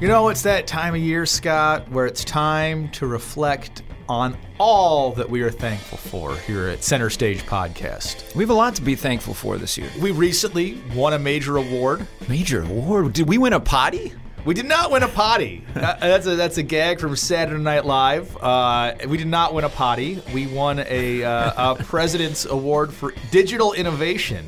You know, it's that time of year, Scott, where it's time to reflect on all that we are thankful for here at Center Stage Podcast. We have a lot to be thankful for this year. We recently won a major award. Major award? Did we win a potty? We did not win a potty. Uh, that's a that's a gag from Saturday Night Live. Uh, we did not win a potty. We won a, uh, a President's Award for Digital Innovation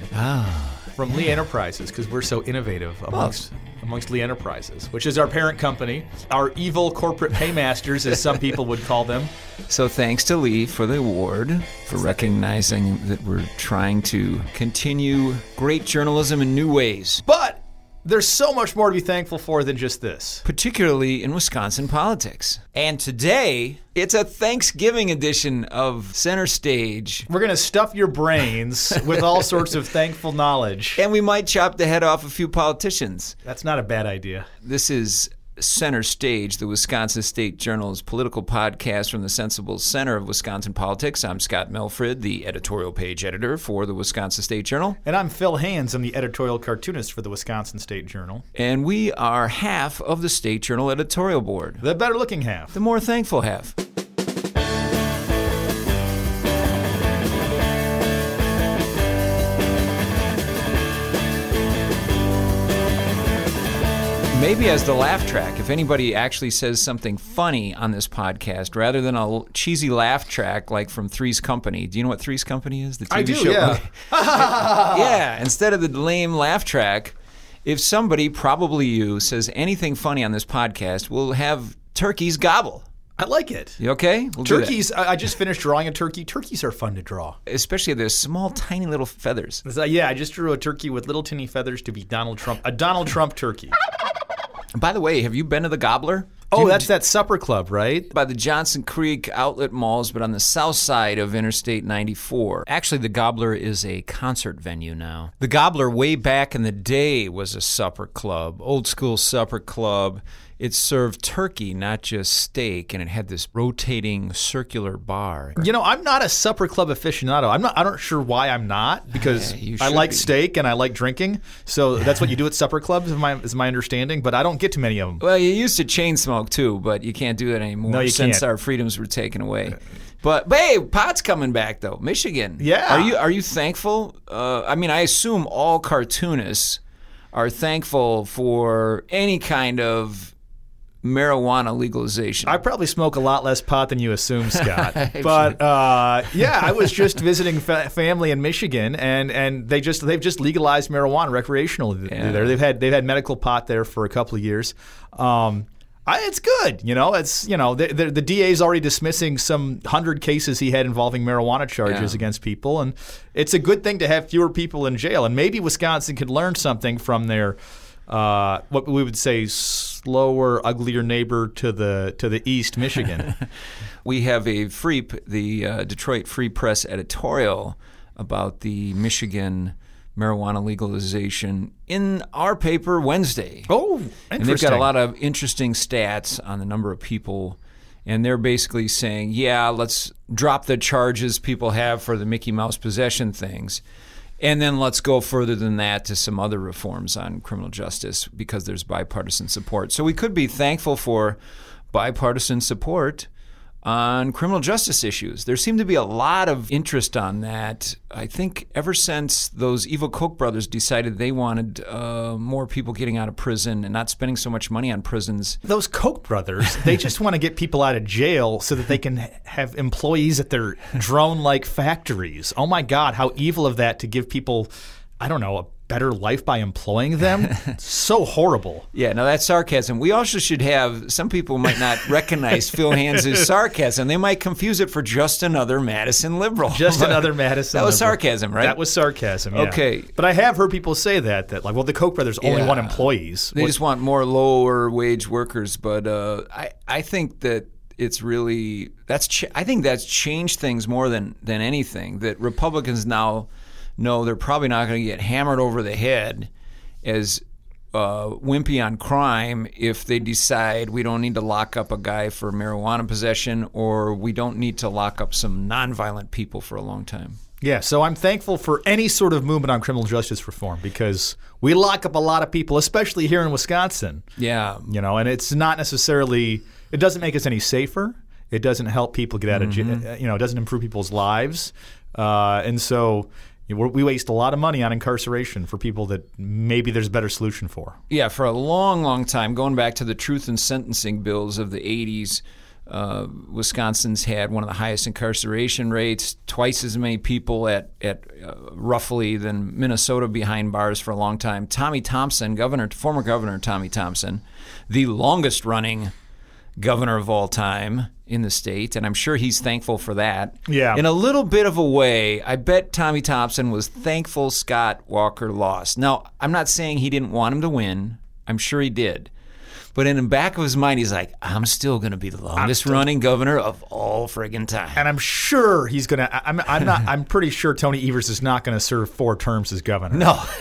from Lee Enterprises because we're so innovative amongst amongst Lee Enterprises, which is our parent company, our evil corporate paymasters, as some people would call them. So thanks to Lee for the award, for recognizing that we're trying to continue great journalism in new ways, But there's so much more to be thankful for than just this. particularly in Wisconsin politics. And today, it's a Thanksgiving edition of Center Stage. We're gonna stuff your brains with all sorts of thankful knowledge. And we might chop the head off a few politicians. That's not a bad idea. This is Center Stage, the Wisconsin State Journal's political podcast from the Sensible Center of Wisconsin politics. I'm Scott Milfred, the editorial page editor for the Wisconsin State Journal. And I'm Phil Hands. I'm the editorial cartoonist for the Wisconsin State Journal. And we are half of the State Journal editorial board, The better looking half. the more thankful half. Maybe as the laugh track, if anybody actually says something funny on this podcast, rather than a cheesy laugh track like from Three's Company. Do you know what Three's Company is? The TV I do, show. yeah. yeah, instead of the lame laugh track, if somebody, probably you, says anything funny on this podcast, we'll have turkeys gobble. I like it. You okay? We'll. Turkeys, I just finished drawing a turkey. Turkeys are fun to draw. especially their small, tiny little feathers. Yeah, I just drew a turkey with little tiny feathers to be Donald Trump. A Donald Trump turkey. By the way, have you been to the Gobbler? Oh, that's that supper club, right? by the Johnson Creek outlet malls, but on the south side of Interstate 94. Actually, the Gobbler is a concert venue now. The Gobbler, way back in the day, was a supper club, old school supper club. It served turkey, not just steak, and it had this rotating circular bar. You know, I'm not a supper club aficionado. I'm not. I'm not sure why I'm not because you I like be. steak and I like drinking. So that's what you do at supper clubs, is my is my understanding. But I don't get to many of them. Well, you used to chain smoke too, but you can't do that anymore No, you since can't. our freedoms were taken away. But, but hey, pot's coming back though. Michigan. Yeah. Are you are you thankful? Uh, I mean, I assume all cartoonists are thankful for any kind of marijuana legalization. I probably smoke a lot less pot than you assume, Scott. but uh, yeah, I was just visiting fa- family in Michigan, and, and they just they've just legalized marijuana recreationally th- Yeah. there. They've had they've had medical pot there for a couple of years. Um, I, it's good, you know. It's you know the, the, the DA is already dismissing some hundred cases he had involving marijuana charges Yeah. against people, and it's a good thing to have fewer people in jail. And maybe Wisconsin could learn something from their uh, what we would say slower, uglier neighbor to the to the east, Michigan. we have a free, the uh, Detroit Free Press editorial about the Michigan marijuana legalization in our paper Wednesday. oh, And they've got a lot of interesting stats on the number of people. And they're basically saying, yeah, let's drop the charges people have for the Mickey Mouse possession things. And then let's go further than that to some other reforms on criminal justice because there's bipartisan support. So we could be thankful for bipartisan support on criminal justice issues. There seemed to be a lot of interest on that. I think ever since those evil Koch brothers decided they wanted uh, more people getting out of prison and not spending so much money on prisons. Those Koch brothers, they just want to get people out of jail so that they can have employees at their drone-like factories. Oh my God, how evil of that to give people, I don't know, better life by employing them. so horrible. Yeah, no, that's sarcasm. We also should have some people might not recognize Phil Hands' sarcasm. They might confuse it for just another Madison liberal. Just another Madison. That was liberal. sarcasm, right? That was sarcasm. yeah. Okay. but I have heard people say that that like, well, the Koch brothers only Yeah. want employees. They What- just want more lower wage workers, but uh, I I think that it's really that's ch- I think that's changed things more than than anything. That Republicans now know they're probably not going to get hammered over the head as uh, wimpy on crime if they decide we don't need to lock up a guy for marijuana possession or we don't need to lock up some nonviolent people for a long time. Yeah, so I'm thankful for any sort of movement on criminal justice reform because we lock up a lot of people, especially here in Wisconsin. Yeah. You know, and it's not necessarily, it doesn't make us any safer. It doesn't help people get out of jail. You know, it doesn't improve people's lives. Uh, and so we're- waste a lot of money on incarceration for people that maybe there's a better solution for. Yeah, for a long, long time, going back to the truth and sentencing bills of the 80s, uh, Wisconsin's had one of the highest incarceration rates, twice as many people at, at uh, roughly than Minnesota behind bars for a long time. Tommy Thompson, governor, former governor Tommy Thompson, the longest running governor of all time in the state, and I'm sure he's thankful for that. Yeah. In a little bit of a way, I bet Tommy Thompson was thankful Scott Walker lost. Now, I'm not saying he didn't want him to win. I'm sure he did. But in the back of his mind, he's like, I'm still going to be the longest running governor of all friggin' time. And I'm sure he's going to, I'm, I'm not, I'm pretty sure Tony Evers is not going to serve four terms as governor. No.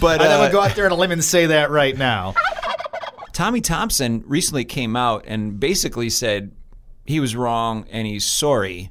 but I'm going to go out there on a limb and say that right now. Tommy Thompson recently came out and basically said he was wrong and he's sorry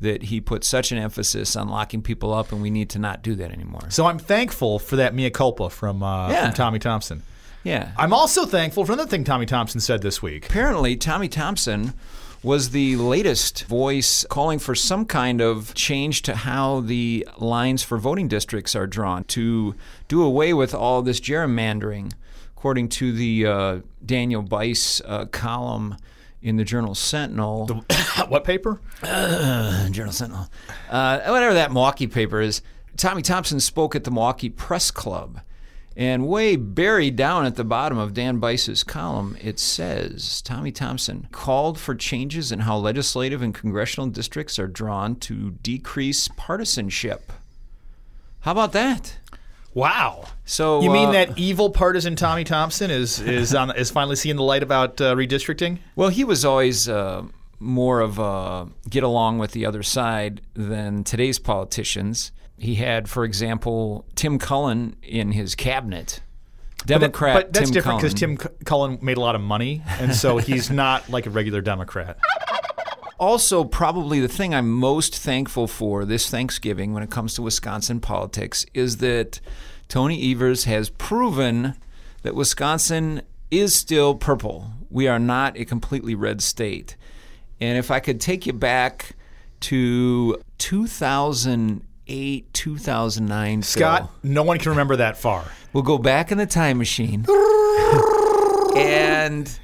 that he put such an emphasis on locking people up and we need to not do that anymore. So I'm thankful for that mea culpa from, uh, Yeah. from Tommy Thompson. Yeah. I'm also thankful for another thing Tommy Thompson said this week. Apparently, Tommy Thompson was the latest voice calling for some kind of change to how the lines for voting districts are drawn to do away with all this gerrymandering, according to the uh, Daniel Bice uh, column in the Journal Sentinel. what paper? Journal Sentinel, uh, whatever that Milwaukee paper is. Tommy Thompson spoke at the Milwaukee Press Club. And way buried down at the bottom of Dan Bice's column, it says Tommy Thompson called for changes in how legislative and congressional districts are drawn to decrease partisanship. How about that? Wow. So You mean uh, that evil partisan Tommy Thompson is is on is finally seeing the light about uh, redistricting? Well, he was always uh, more of a get along with the other side than today's politicians. He had, for example, Tim Cullen in his cabinet. Democrat but that's Tim different because Tim Cullen made a lot of money, and so he's not like a regular Democrat. Also probably the thing I'm most thankful for this Thanksgiving when it comes to Wisconsin politics is that Tony Evers has proven that Wisconsin is still purple. We are not a completely red state. And if I could take you back to 2008, 2009, Scott, Phil. no one can remember that far. We'll go back in the time machine. and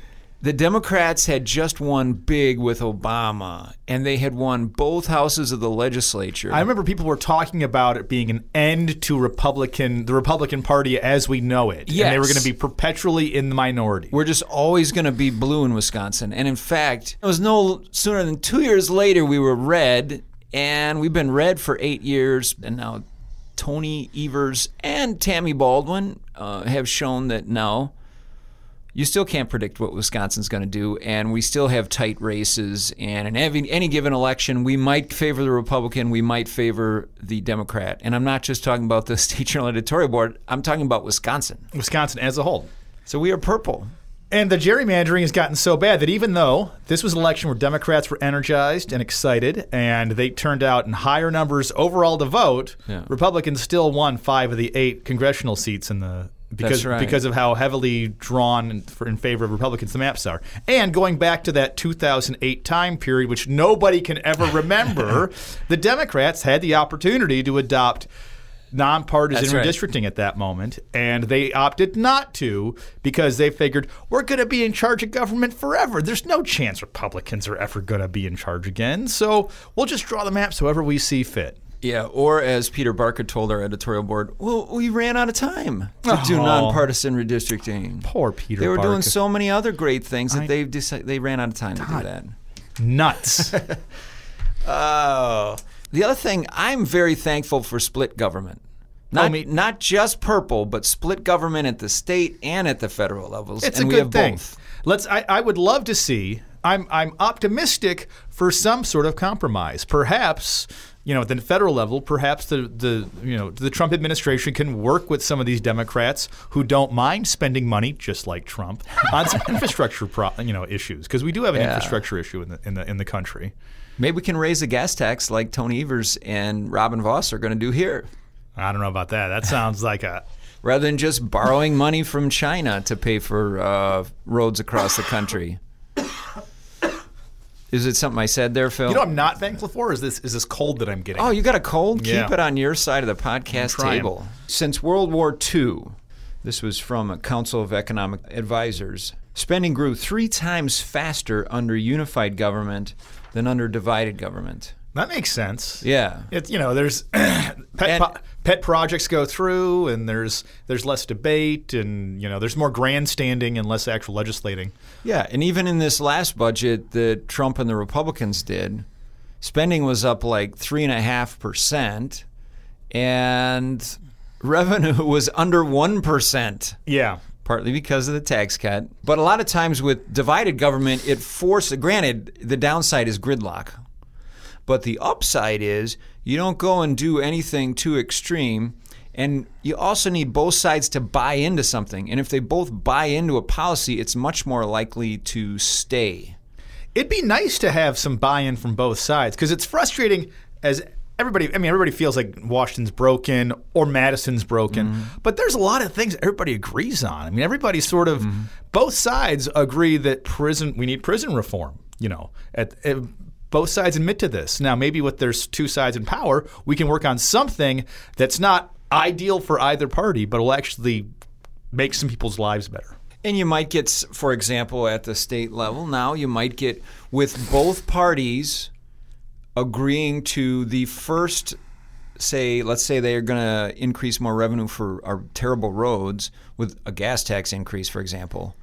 the Democrats had just won big with Obama, and they had won both houses of the legislature. I remember people were talking about it being an end to Republican, the Republican Party as we know it, and they were going to be perpetually in the minority. We're just always going to be blue in Wisconsin. And in fact, it was no sooner than two years later we were red, and we've been red for eight years. And now Tony Evers and Tammy Baldwin uh, have shown that no, you still can't predict what Wisconsin's going to do, and we still have tight races. And in every, any given election, we might favor the Republican, we might favor the Democrat. And I'm not just talking about the state journal editorial board; I'm talking about Wisconsin. Wisconsin as a whole. So we are purple. And the gerrymandering has gotten so bad that even though this was an election where Democrats were energized and excited and they turned out in higher numbers overall to vote, Yeah. Republicans still won five of the eight congressional seats in the because right. because of how heavily drawn in, for, in favor of Republicans the maps are. And going back to that 2008 time period, which nobody can ever remember, the Democrats had the opportunity to adopt nonpartisan That's right. redistricting at that moment, and they opted not to because they figured we're going to be in charge of government forever. There's no chance Republicans are ever going to be in charge again, so we'll just draw the maps however we see fit. Yeah, or as Peter Barca told our editorial board, well, we ran out of time to do nonpartisan redistricting. Poor Peter. They were doing so many other great things that I- they've decided they ran out of time to do that. nuts. Oh. The other thing, I'm very thankful for split government. Not, me- not just purple, but split government at the state and at the federal levels. It's and a we good have thing. both. Let's. I, I would love to see. I'm. I'm optimistic for some sort of compromise. Perhaps you know, at the federal level, perhaps the, the you know the Trump administration can work with some of these Democrats who don't mind spending money, just like Trump, on some infrastructure pro, you know issues because we do have an Yeah. infrastructure issue in the in the in the country. Maybe we can raise the gas tax like Tony Evers and Robin Vos are going to do here, I don't know about that. That sounds like a rather than just borrowing money from China to pay for uh, roads across the country. Is it something I said there, Phil? you know what I'm not thankful for is this is this cold that I'm getting. Oh, you got a cold? Yeah. Keep it on your side of the podcast table. Since World War II, this was from a Council of Economic Advisors, spending grew three times faster under unified government than under divided government. That makes sense. Yeah. It's you know there's pet po- pet projects go through and there's there's less debate and you know there's more grandstanding and less actual legislating. Yeah, and even in this last budget that Trump and the Republicans did, spending was up like three and a half percent, and revenue was under one percent. Yeah. partly because of the tax cut. But a lot of times with divided government, it forces, granted, the downside is gridlock. But the upside is you don't go and do anything too extreme. And you also need both sides to buy into something. And if they both buy into a policy, it's much more likely to stay. It'd be nice to have some buy-in from both sides because it's frustrating as everybody. I mean, everybody feels like Washington's broken or Madison's broken, mm-hmm. but there's a lot of things everybody agrees on. I mean, everybody sort of mm-hmm. both sides agree that prison we need prison reform. You know, at, at both sides admit to this. Now, maybe with there's two sides in power, we can work on something that's not ideal for either party, but will actually make some people's lives better. And you might get, for example, at the state level now, you might get with both parties agreeing to the first, say, let's say they are going to increase more revenue for our terrible roads with a gas tax increase, for example.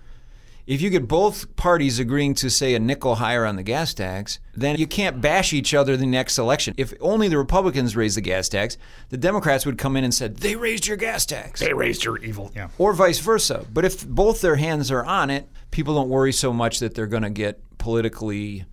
If you get both parties agreeing to, say, a nickel higher on the gas tax, then you can't bash each other the next election. If only the Republicans raised the gas tax, the Democrats would come in and said, they raised your gas tax They raised your evil. Yeah. or vice versa. But if both their hands are on it, people don't worry so much that they're going to get politically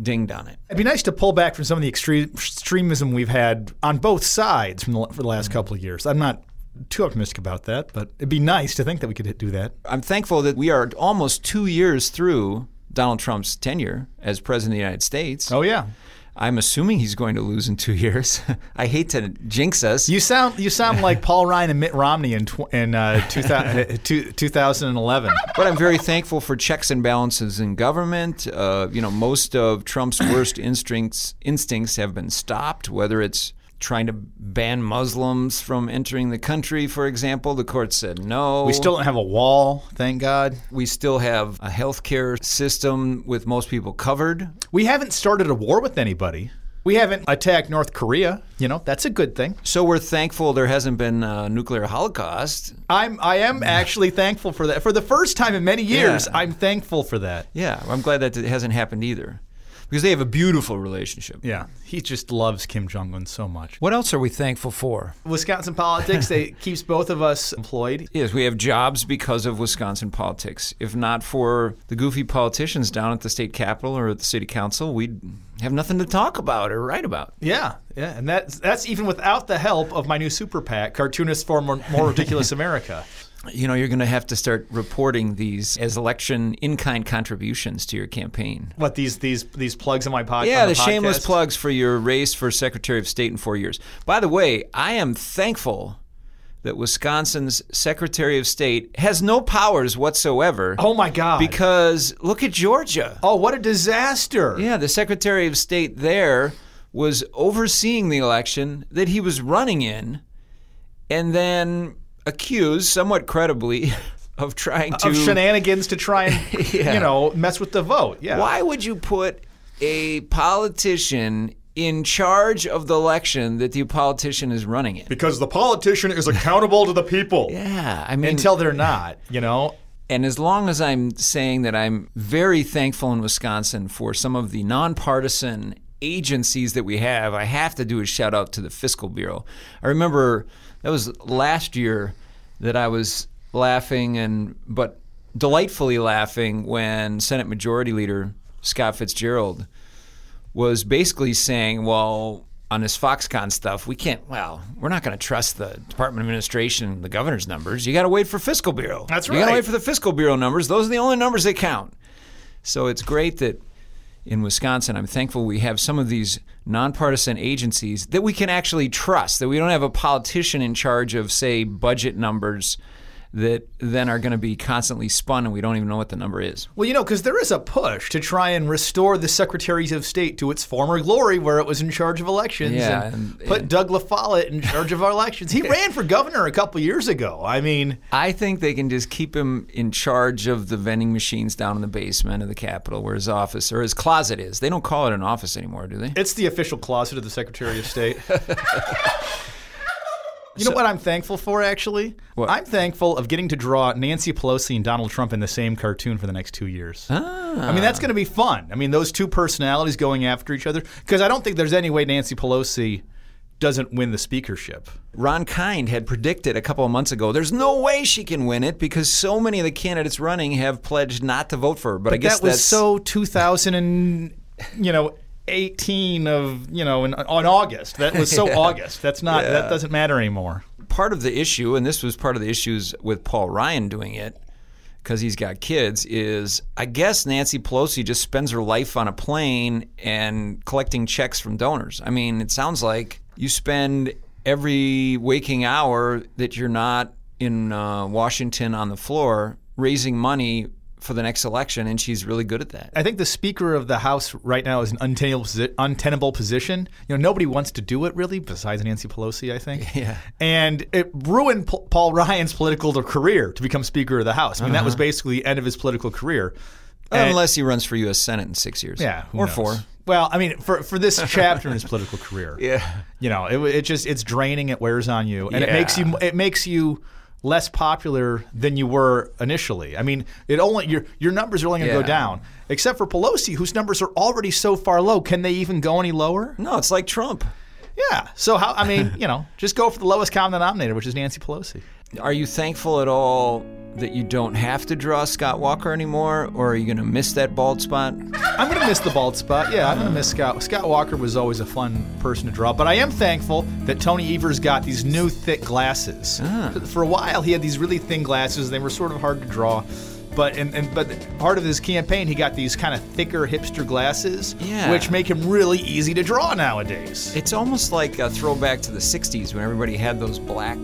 dinged on it. It'd be nice to pull back from some of the extre- extremism we've had on both sides from the, for the last couple of years. I'm not too optimistic about that, but it'd be nice to think that we could do that. I'm thankful that we are almost two years through Donald Trump's tenure as president of the United States. Oh yeah, I'm assuming he's going to lose in two years. I hate to jinx us. you sound you sound like Paul Ryan and Mitt Romney in tw- in uh, 2000, two- 2011. But I'm very thankful for checks and balances in government. Uh, you know, most of Trump's worst instincts instincts have been stopped. Whether it's trying to ban Muslims from entering the country, for example, the court said no. We still don't have a wall, thank God. we still have a healthcare system with most people covered. We haven't started a war with anybody. We haven't attacked North Korea. You know that's a good thing. So we're thankful there hasn't been a nuclear holocaust. I'm I am actually thankful for that. For the first time in many years, Yeah. I'm thankful for that. Yeah, I'm glad that it hasn't happened either. Because they have a beautiful relationship. Yeah, he just loves Kim Jong Un so much. What else are we thankful for? Wisconsin politics they keeps both of us employed. Yes, we have jobs because of Wisconsin politics. If not for the goofy politicians down at the state capitol or at the city council, we'd have nothing to talk about or write about. Yeah, yeah, and that's that's even without the help of my new super PAC, cartoonists for more, more ridiculous America. You know, you're going to have to start reporting these as election in-kind contributions to your campaign. What these these these plugs in my podcast? Yeah, the shameless plugs for your race for Secretary of State in four years. By the way, I am thankful that Wisconsin's Secretary of State has no powers whatsoever. Oh my God! Because look at Georgia. oh, what a disaster! Yeah, the Secretary of State there was overseeing the election that he was running in and then accused, somewhat credibly, of trying to. Of shenanigans to try and Yeah. you know mess with the vote. Yeah. Why would you put a politician in charge of the election that the politician is running in? Because the politician is accountable to the people. Yeah, I mean, Until they're not, you know. and as long as I'm saying that I'm very thankful in Wisconsin for some of the nonpartisan agencies that we have, I have to do a shout out to the Fiscal Bureau. I remember that was last year that I was laughing and but delightfully laughing when Senate Majority Leader Scott Fitzgerald was basically saying, well, on this Foxconn stuff, we can't. Well, we're not going to trust the Department of Administration, the governor's numbers. You got to wait for fiscal bureau. That's right. You got to wait for the fiscal bureau numbers. Those are the only numbers that count. So it's great that in Wisconsin, I'm thankful we have some of these nonpartisan agencies that we can actually trust. That we don't have a politician in charge of, say, budget numbers that then are going to be constantly spun and we don't even know what the number is. Well, you know, because there is a push to try and restore the Secretaries of State to its former glory, where it was in charge of elections, Yeah, and, and- put and- Doug La Follette in charge of our elections. He ran for governor a couple years ago. I mean, I think they can just keep him in charge of the vending machines down in the basement of the Capitol where his office or his closet is. They don't call it an office anymore, do they? it's the official closet of the Secretary of State. You know what I'm thankful for, actually? What? I'm thankful of getting to draw Nancy Pelosi and Donald Trump in the same cartoon for the next two years. Ah. I mean, that's going to be fun. I mean, those two personalities going after each other. Because I don't think there's any way Nancy Pelosi doesn't win the speakership. Ron Kind had predicted a couple of months ago there's no way she can win it because so many of the candidates running have pledged not to vote for her. But, I guess that was so 2000 and, you know, 18 of, you know, in, on August. That was so August. That's not, that doesn't matter anymore. part of the issue, and this was part of the issues with Paul Ryan doing it because he's got kids, is I guess Nancy Pelosi just spends her life on a plane and collecting checks from donors. I mean, it sounds like you spend every waking hour that you're not in uh, Washington on the floor raising money for the next election, and she's really good at that. I think the Speaker of the House right now is an untenable, untenable position. You know, nobody wants to do it really, besides Nancy Pelosi, I think. Yeah. And it ruined P- Paul Ryan's political career to become Speaker of the House. I mean, that Uh-huh. was basically the end of his political career. And- Unless he runs for U.S. Senate in six years. yeah, Or knows? four. Well, I mean, for for this chapter in his political career, Yeah. you know, it, it just it's draining. It wears on you, and it makes you it makes you less popular than you were initially. I mean, it only your your numbers are only going to Yeah. go down. Except for Pelosi, whose numbers are already so far low. Can they even go any lower? No, it's like Trump. Yeah. So how? I mean, you know, just go for the lowest common denominator, which is Nancy Pelosi. Are you thankful at all that you don't have to draw Scott Walker anymore, or are you going to miss that bald spot? I'm gonna miss the bald spot. Yeah, I'm gonna miss Scott. Scott Walker was always a fun person to draw, but I am thankful that Tony Evers got these new thick glasses. Ah. For a while, he had these really thin glasses. They were sort of hard to draw. But and, and but part of his campaign, he got these kind of thicker hipster glasses, Yeah. which make him really easy to draw nowadays. It's almost like a throwback to the 60s when everybody had those black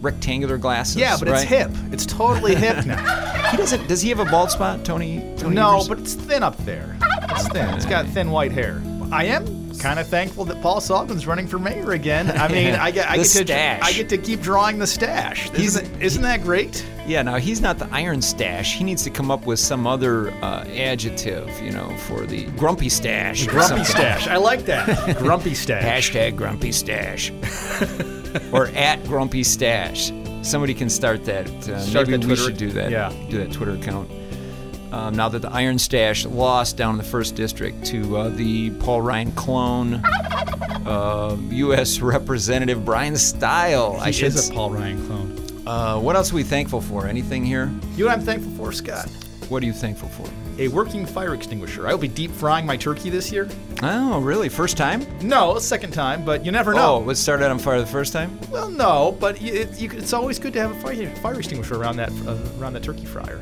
rectangular glasses. Yeah, but it's hip. It's totally hip now. He doesn't. Does he have a bald spot, Tony? Tony No, Evers? but it's thin up there. It's thin. It's got thin white hair. I am kind of thankful that Paul Soglin's running for mayor again. I mean, I get, I get to, stash. I get to keep drawing the stash. Isn't, isn't that great? Yeah, now he's not the Iron Stache. He needs to come up with some other uh, adjective, you know, for the Grumpy Stash. Grumpy stash. I like that. Grumpy stash. Hashtag Grumpy Stash. Or at Grumpy Stash. Somebody can start that. Uh, Start maybe that we should do that. yeah. Do that Twitter account. Um, now that the Iron Stache lost down in the first district to uh, the Paul Ryan clone, uh, U.S. Representative Bryan Steil. I should. is a Paul Ryan clone. uh, what else are we thankful for? Anything here? You know what I'm thankful for, Scott? What are you thankful for? A working fire extinguisher. I will be deep frying my turkey this year. Oh, really? First time? No, second time, but you never know. Oh, it started on fire the first time? Well, no, but it, you, it's always good to have a fire, fire extinguisher around that uh, around that turkey fryer.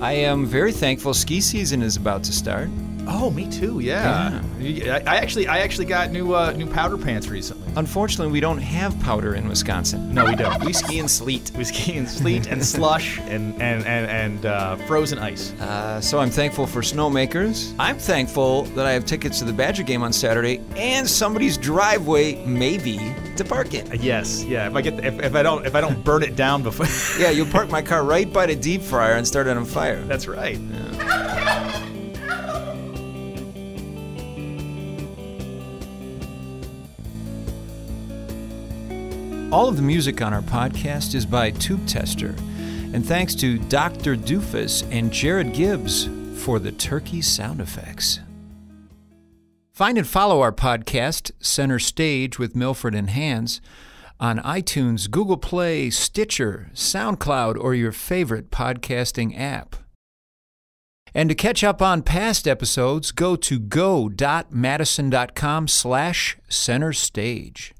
I am very thankful ski season is about to start. Oh, me too. Yeah. I, I actually I actually got new uh, new powder pants recently. Unfortunately, we don't have powder in Wisconsin. No, we don't. We ski in sleet. We ski in sleet and slush and and and, and uh, frozen ice. Uh, so I'm thankful for snowmakers. I'm thankful that I have tickets to the Badger game on Saturday and somebody's driveway, maybe, to park it. Yes, yeah. If I get the, if, if I don't if I don't burn it down before. Yeah, you'll park my car right by the deep fryer and start it on fire. That's right. All of the music on our podcast is by Tube Tester. And thanks to Dr. Doofus and Jared Gibbs for the turkey sound effects. Find and follow our podcast, Center Stage with Milfred and Hands, on iTunes, Google Play, Stitcher, SoundCloud, or your favorite podcasting app. And to catch up on past episodes, go to go.madison.com slash center stage.